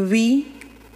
We,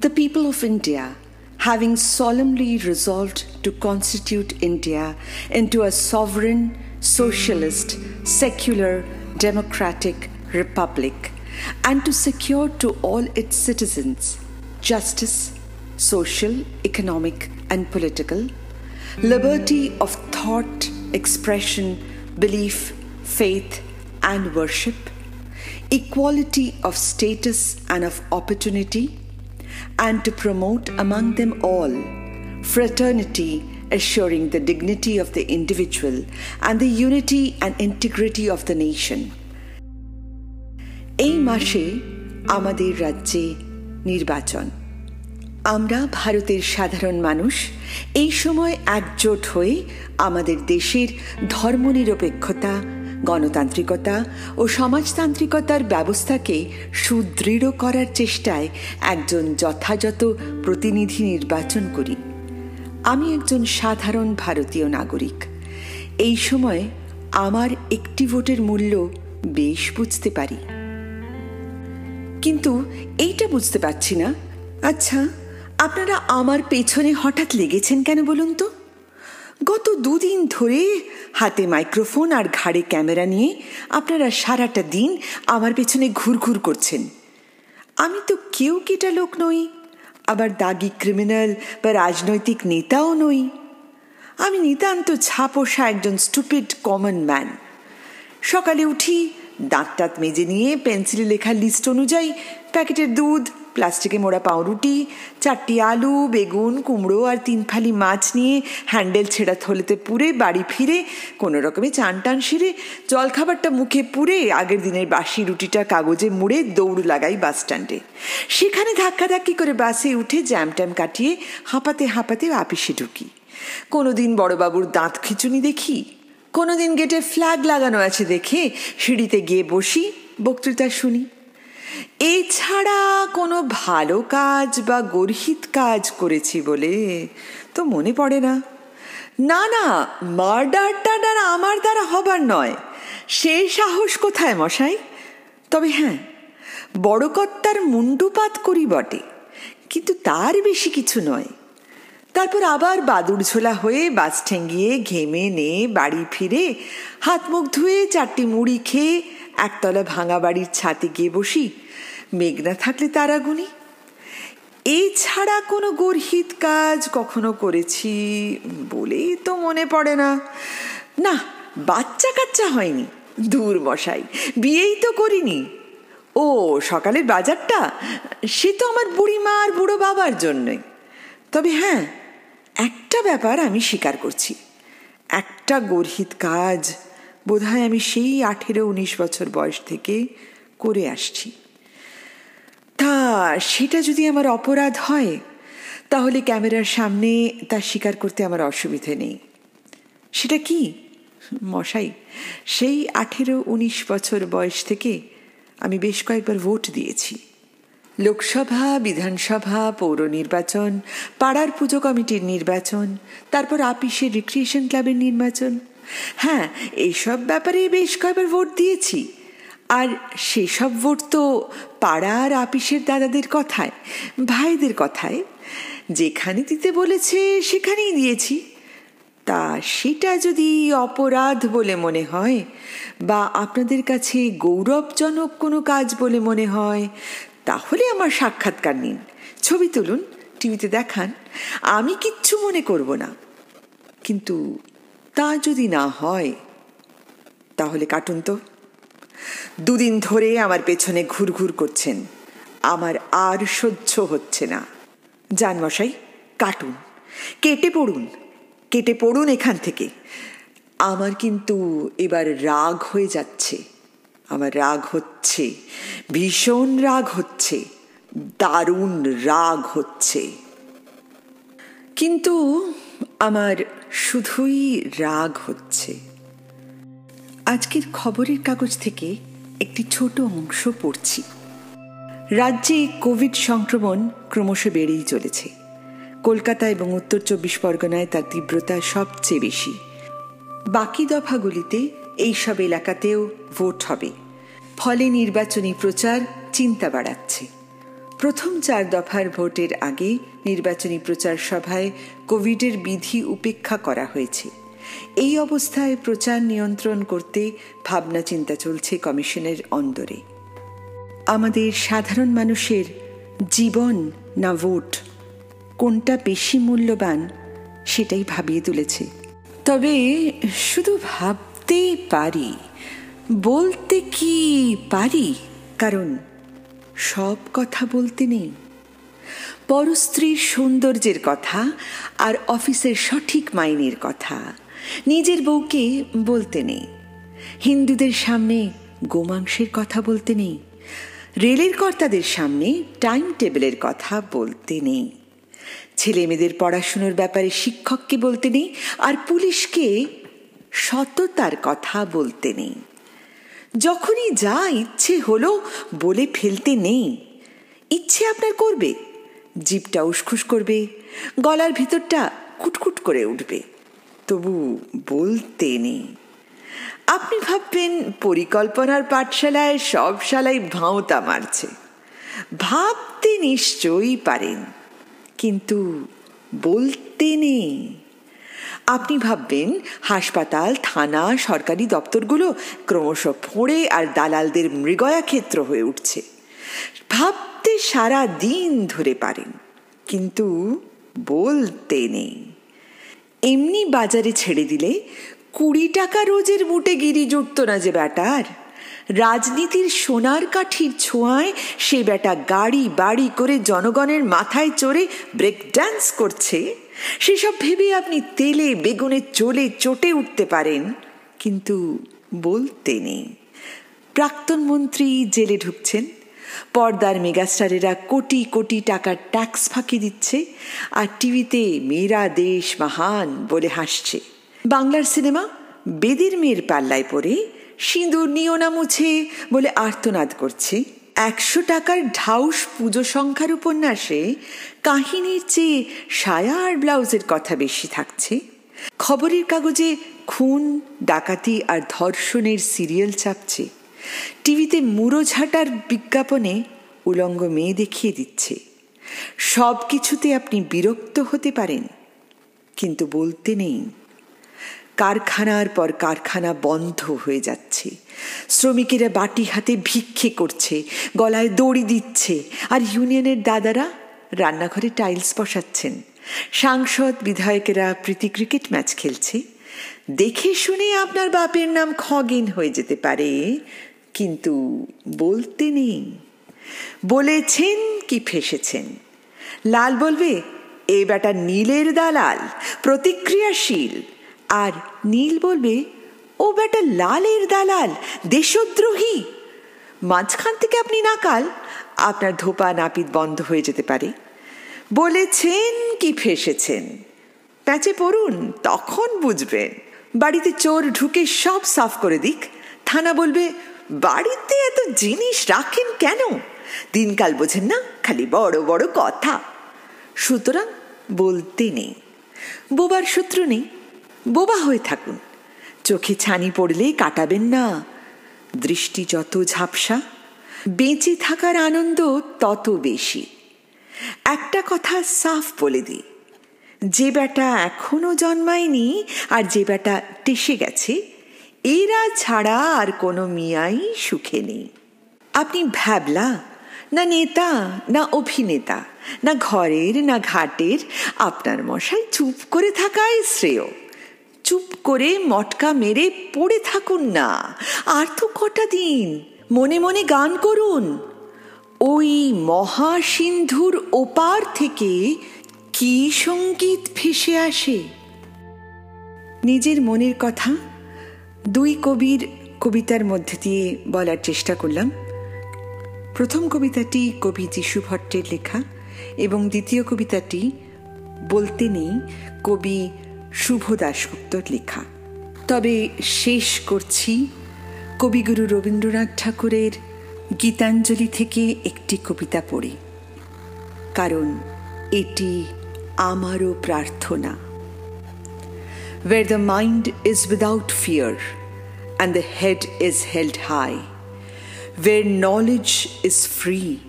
the people of India, having solemnly resolved to constitute India into a sovereign, socialist, secular, democratic republic, and to secure to all its citizens justice, social, economic, and political, liberty of thought, expression, belief, faith, and worship, equality of status and of opportunity, and to promote among them all fraternity, assuring the dignity of the individual and the unity and integrity of the nation. এই মাসে আমাদের রাজ্যে নির্বাচন আমরা ভারতের সাধারণ মানুষ এই সময় একজোট হয়ে আমাদের দেশের ধর্মনিরপেক্ষতা গণতান্ত্রিকতা ও সমাজতান্ত্রিকতার ব্যবস্থাকে সুদৃঢ় করার চেষ্টায় একজন যথাযথ প্রতিনিধি নির্বাচন করি। আমি একজন সাধারণ ভারতীয় নাগরিক। এই সময় আমার একটি ভোটের মূল্য বেশ বুঝতে পারি। কিন্তু এইটা বুঝতে পারছি না। আচ্ছা আপনারা আমার পেছনে হঠাৎ লেগেছেন কেন বলুন তো? গত দুদিন ধরে হাতে মাইক্রোফোন আর ঘাড়ে ক্যামেরা নিয়ে আপনারা সারাটা দিন আমার পেছনে ঘুরঘুর করছেন। আমি তো কেউ কেটা লোক নই, আবার দাগি ক্রিমিনাল বা রাজনৈতিক নেতাও নই। আমি নিতান্ত ছাপোষা একজন স্টুপিড কমন ম্যান। সকালে উঠি দাঁত টাত মেজে নিয়ে পেন্সিলে লেখা লিস্ট অনুযায়ী প্যাকেটের দুধ প্লাস্টিকে মোড়া পাউরুটি, চারটি আলু, বেগুন, কুমড়ো আর তিন ফালি মাছ নিয়ে হ্যান্ডেল ছেঁড়া থলেতে পুরে বাড়ি ফিরে, কোনো রকমে চান টান সেরে জলখাবারটা মুখে পুরে আগের দিনের বাসি রুটিটা কাগজে মুড়ে দৌড় লাগাই বাস স্ট্যান্ডে। সেখানে ধাক্কাধাক্কি করে বাসে উঠে জ্যাম ট্যাম কাটিয়ে হাঁপাতে হাঁপাতে আপিসে ঢুকি। কোনোদিন বড়বাবুর দাঁত খিচুনি দেখি, কোনোদিন গেটে ফ্ল্যাগ লাগানো আছে দেখে সিঁড়িতে গিয়ে বসি, বক্তৃতা শুনি। এছাড়া কোনো ভালো কাজ বা গর্হিত কাজ করেছি বলে তো মনে পড়ে না। না না মার্ডার টার্ডার আমার দ্বারা হবার নয়। সে সাহস কোথায় মশাই? তবে হ্যাঁ বড় কর্তার মুন্ডুপাত করি বটে, কিন্তু তার বেশি কিছু নয়। তারপর আবার বাদুর ঝোলা হয়ে বাস ঠেঙ্গিয়ে ঘেমে নে বাড়ি ফিরে হাত মুখ ধুয়ে চারটি মুড়ি খেয়ে একতলা ভাঙা বাড়ির ছাতে গিয়ে বসি মেঘ না থাকলে তারা গুনি এছাড়া কোনো গর্হিত কাজ কখনো করেছি বলেই তো মনে পড়ে না। না বাচ্চা কাচ্চা হয়নি দূর মশাই, বিয়েই তো করিনি। ও, সকালের বাজারটা, সে তো আমার বুড়িমা আর বুড়ো বাবার জন্যই। তবে হ্যাঁ একটা ব্যাপার আমি স্বীকার করছি, একটা গর্হিত কাজ বোধহয় আমি সেই আঠেরো উনিশ বছর বয়স থেকে করে আসছি। তা সেটা যদি আমার অপরাধ হয়, তাহলে ক্যামেরার সামনে তা স্বীকার করতে আমার অসুবিধে নেই। সেটা কি? মশাই, সেই আঠেরো উনিশ বছর বয়স থেকে আমি বেশ কয়েকবার ভোট দিয়েছি। লোকসভা, বিধানসভা, পৌর নির্বাচন, পাড়ার পুজো কমিটির নির্বাচন, তারপর আপিসের রিক্রিয়েশন ক্লাবের নির্বাচন হ্যাঁ এইসব ব্যাপারে বেশ কয়েকবার ভোট দিয়েছি। আর সেসব ভোট তো পাড়ার আপিসের দাদাদের কথায়, ভাইদের কথায়। যেখানে দিতে বলেছে সেখানেই দিয়েছি। তা সেটা যদি অপরাধ বলে মনে হয়, বা আপনাদের কাছে গৌরবজনক কোনো কাজ বলে মনে হয়, তাহলে আমার সাক্ষাৎকার নিন। ছবি তুলুন, টিভিতে দেখান। আমি কিচ্ছু মনে করব না। কিন্তু তা যদি না হয়, তাহলে কাটুন তো। দুদিন ধরে আমার পেছনে ঘুরঘুর করছেন। আমার আর সহ্য হচ্ছে না। যান মশাই কাটুন। কেটে পড়ুন। কেটে পড়ুন এখান থেকে। আমার কিন্তু এবার রাগ হয়ে যাচ্ছে। আমার রাগ হচ্ছে। ভীষণ রাগ হচ্ছে। দারুণ রাগ হচ্ছে। কিন্তু আমার শুধুই রাগ হচ্ছে। আজকের খবরের কাগজ থেকে একটি ছোট অংশ পড়ছি। রাজ্যে কোভিড সংক্রমণ ক্রমশ বেড়েই চলেছে। কলকাতা এবং উত্তর চব্বিশ পরগনায় তার তীব্রতা সবচেয়ে বেশি। বাকি দফাগুলিতে এইসব এলাকাতেও ভোট হবে। ফলে নির্বাচনী প্রচার চিন্তা বাড়াচ্ছে। প্রথম চার দফার ভোটের আগে নির্বাচনী প্রচার সভায় কোভিডের বিধি উপেক্ষা করা হয়েছে। এই অবস্থায় প্রচার নিয়ন্ত্রণ করতে ভাবনা চিন্তা চলছে কমিশনের অন্দরে। আমাদের সাধারণ মানুষের জীবন না ভোট, কোনটা বেশি মূল্যবান সেটাই ভাবিয়ে তুলেছে। তবে শুধু ভাবতেই পারি, বলতে কি পারি? কারণ সব কথা বলতে নেই। পরস্ত্রীর সৌন্দর্যের কথা আর অফিসের সঠিক মাইনের কথা। নিজের বউকে বলতে নেই। হিন্দুদের সামনে গোমাংসের কথা বলতে নেই। রেলের কর্তাদের সামনে টাইম টেবিলের কথা বলতে নেই। ছেলে মেয়েদের পড়াশুনোর ব্যাপারে শিক্ষককে বলতে নেই আর পুলিশকে সততার কথা বলতে নেই। যখনই যা ইচ্ছে হলো বলে ফেলতে নেই। ইচ্ছে আপনার করবে? জিপটা উসখুস করবে, গলার ভিতরটা কুটকুট করে উঠবে। তবু বলতে নেই। আপনি ভাববেন, পরিকল্পনার পাঠশালায় সব শালাই ভাঁওতা মারছে। ভাবতে নিশ্চয়ই পারেন, কিন্তু বলতে নেই। আপনি ভাববেন, হাসপাতাল, থানা, সরকারি দপ্তরগুলো ক্রমশ ফোঁড়ে আর দালালদের মৃগয়া ক্ষেত্র হয়ে উঠছে। ভাবতে সারা দিন ধরে পারেন, কিন্তু বলতে নেই। এমনি বাজারে ছেড়ে দিলে কুড়ি টাকা রোজের বুটে গিরি জুটত না যে ব্যাটার। রাজনীতির সোনার কাঠির ছোঁয়ায় সে বেটা গাড়ি বাড়ি করে জনগণের মাথায় চড়ে ব্রেক ড্যান্স করছে। সেসব ভেবে আপনি তেলে বেগুনে চলে চটে উঠতে পারেন, কিন্তু বলতে নেই। প্রাক্তন মন্ত্রী জেলে ঢুকছেন। পর্দার মেগাস্টারেরা কোটি কোটি টাকার ট্যাক্স ফাঁকি দিচ্ছে আর টিভিতে মেয়েরা দেশ মহান বলে হাসছে। বাংলার সিনেমা বেদের মেয়ের পাল্লায় পড়ে, সিঁদুর নিও না মুছে বলে আর্তনাদ করছে। একশো টাকার ঢাউস পুজো সংখ্যার উপন্যাসে কাহিনীর চেয়ে সায়া আর ব্লাউজের কথা বেশি থাকছে। খবরের কাগজে খুন, ডাকাতি আর ধর্ষণের সিরিয়াল চাপছে। টিভিতে মুড়ো ঝাঁটার বিজ্ঞাপনে উলঙ্গ মেয়ে দেখিয়ে দিচ্ছে। সব কিছুতে আপনি বিরক্ত হতে পারেন, কিন্তু বলতে নেই। কারখানার পর কারখানা বন্ধ হয়ে যাচ্ছে। শ্রমিকেরা বাটি হাতে ভিক্ষে করছে, গলায় দড়ি দিচ্ছে, আর ইউনিয়নের দাদারা রান্নাঘরে টাইলস বসাচ্ছেন। সাংসদ, বিধায়কেরা প্রীতি ক্রিকেট ম্যাচ খেলছে। দেখে শুনে আপনার বাপের নাম খগেন হয়ে যেতে পারে। কিন্তু বলতে নেই। বলেছেন কি ফেসেছেন? লাল বলবে, এ বেটা নীলের দালাল, প্রতিক্রিয়াশীল। আর নীল বলবে, ও বেটা লালের দালাল, দেশদ্রোহী। মাঝখান থেকে আপনি নাকাল, আপনার ধোপা নাপিত বন্ধ হয়ে যেতে পারে। বলেছেন কি ফেসেছেন? প্যাঁচে পড়ুন, তখন বুঝবেন। বাড়িতে চোর ঢুকে সব সাফ করে দিক। থানা বলবে বাড়িতে এত জিনিস রাখেন কেন? দিনকাল বোঝেন না, খালি বড় বড় কথা। সুতরাং বলতে নেই। বোবার সূত্র নেই। বোবা হয়ে থাকুন। চোখে ছানি পড়লে কাটাবেন না। দৃষ্টি যত ঝাপসা, বেঁচে থাকার আনন্দ তত বেশি। একটা কথা সাফ বলে দিই। যে বেটা এখনও জন্মায়নি আর যে বেটা টেসে গেছে এরা ছাড়া আর কোনো মিয়াই সুখে নেই। আপনি ভ্যাবলা, না নেতা, না অভিনেতা, না ঘরের, না ঘাটের, আপনার মশাই চুপ করে থাকাই শ্রেয়। চুপ করে মটকা মেরে পড়ে থাকুন না, আর তো কটা দিন মনে মনে গান করুন। ওই মহাসিন্ধুর ওপার থেকে কি সংগীত ভেসে আসে? নিজের মনের কথা দুই কবির কবিতার মধ্যে দিয়ে বলার চেষ্টা করলাম। প্রথম কবিতাটি কবি যিশু ভট্টের লেখা এবং দ্বিতীয় কবিতাটি বলতে নেই কবি শুভ দাশগুপ্তর লেখা। তবে শেষ করছি কবিগুরু রবীন্দ্রনাথ ঠাকুরের গীতাঞ্জলি থেকে একটি কবিতা পড়ে। কারণ এটি আমারও প্রার্থনা। Where the mind is without fear and the head is held high, where knowledge is free,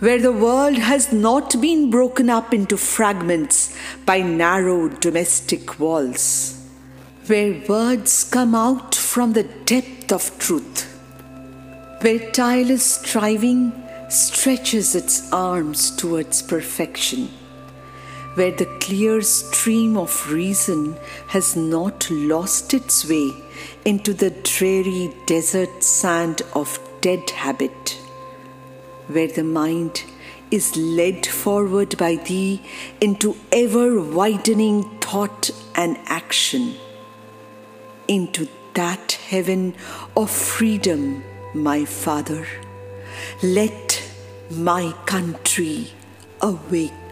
where the world has not been broken up into fragments by narrow domestic walls, where words come out from the depth of truth, where tireless striving stretches its arms towards perfection, where the clear stream of reason has not lost its way into the dreary desert sand of dead habit where the mind is led forward by thee into ever widening thought and action, into that heaven of freedom, my Father. Let my country awake.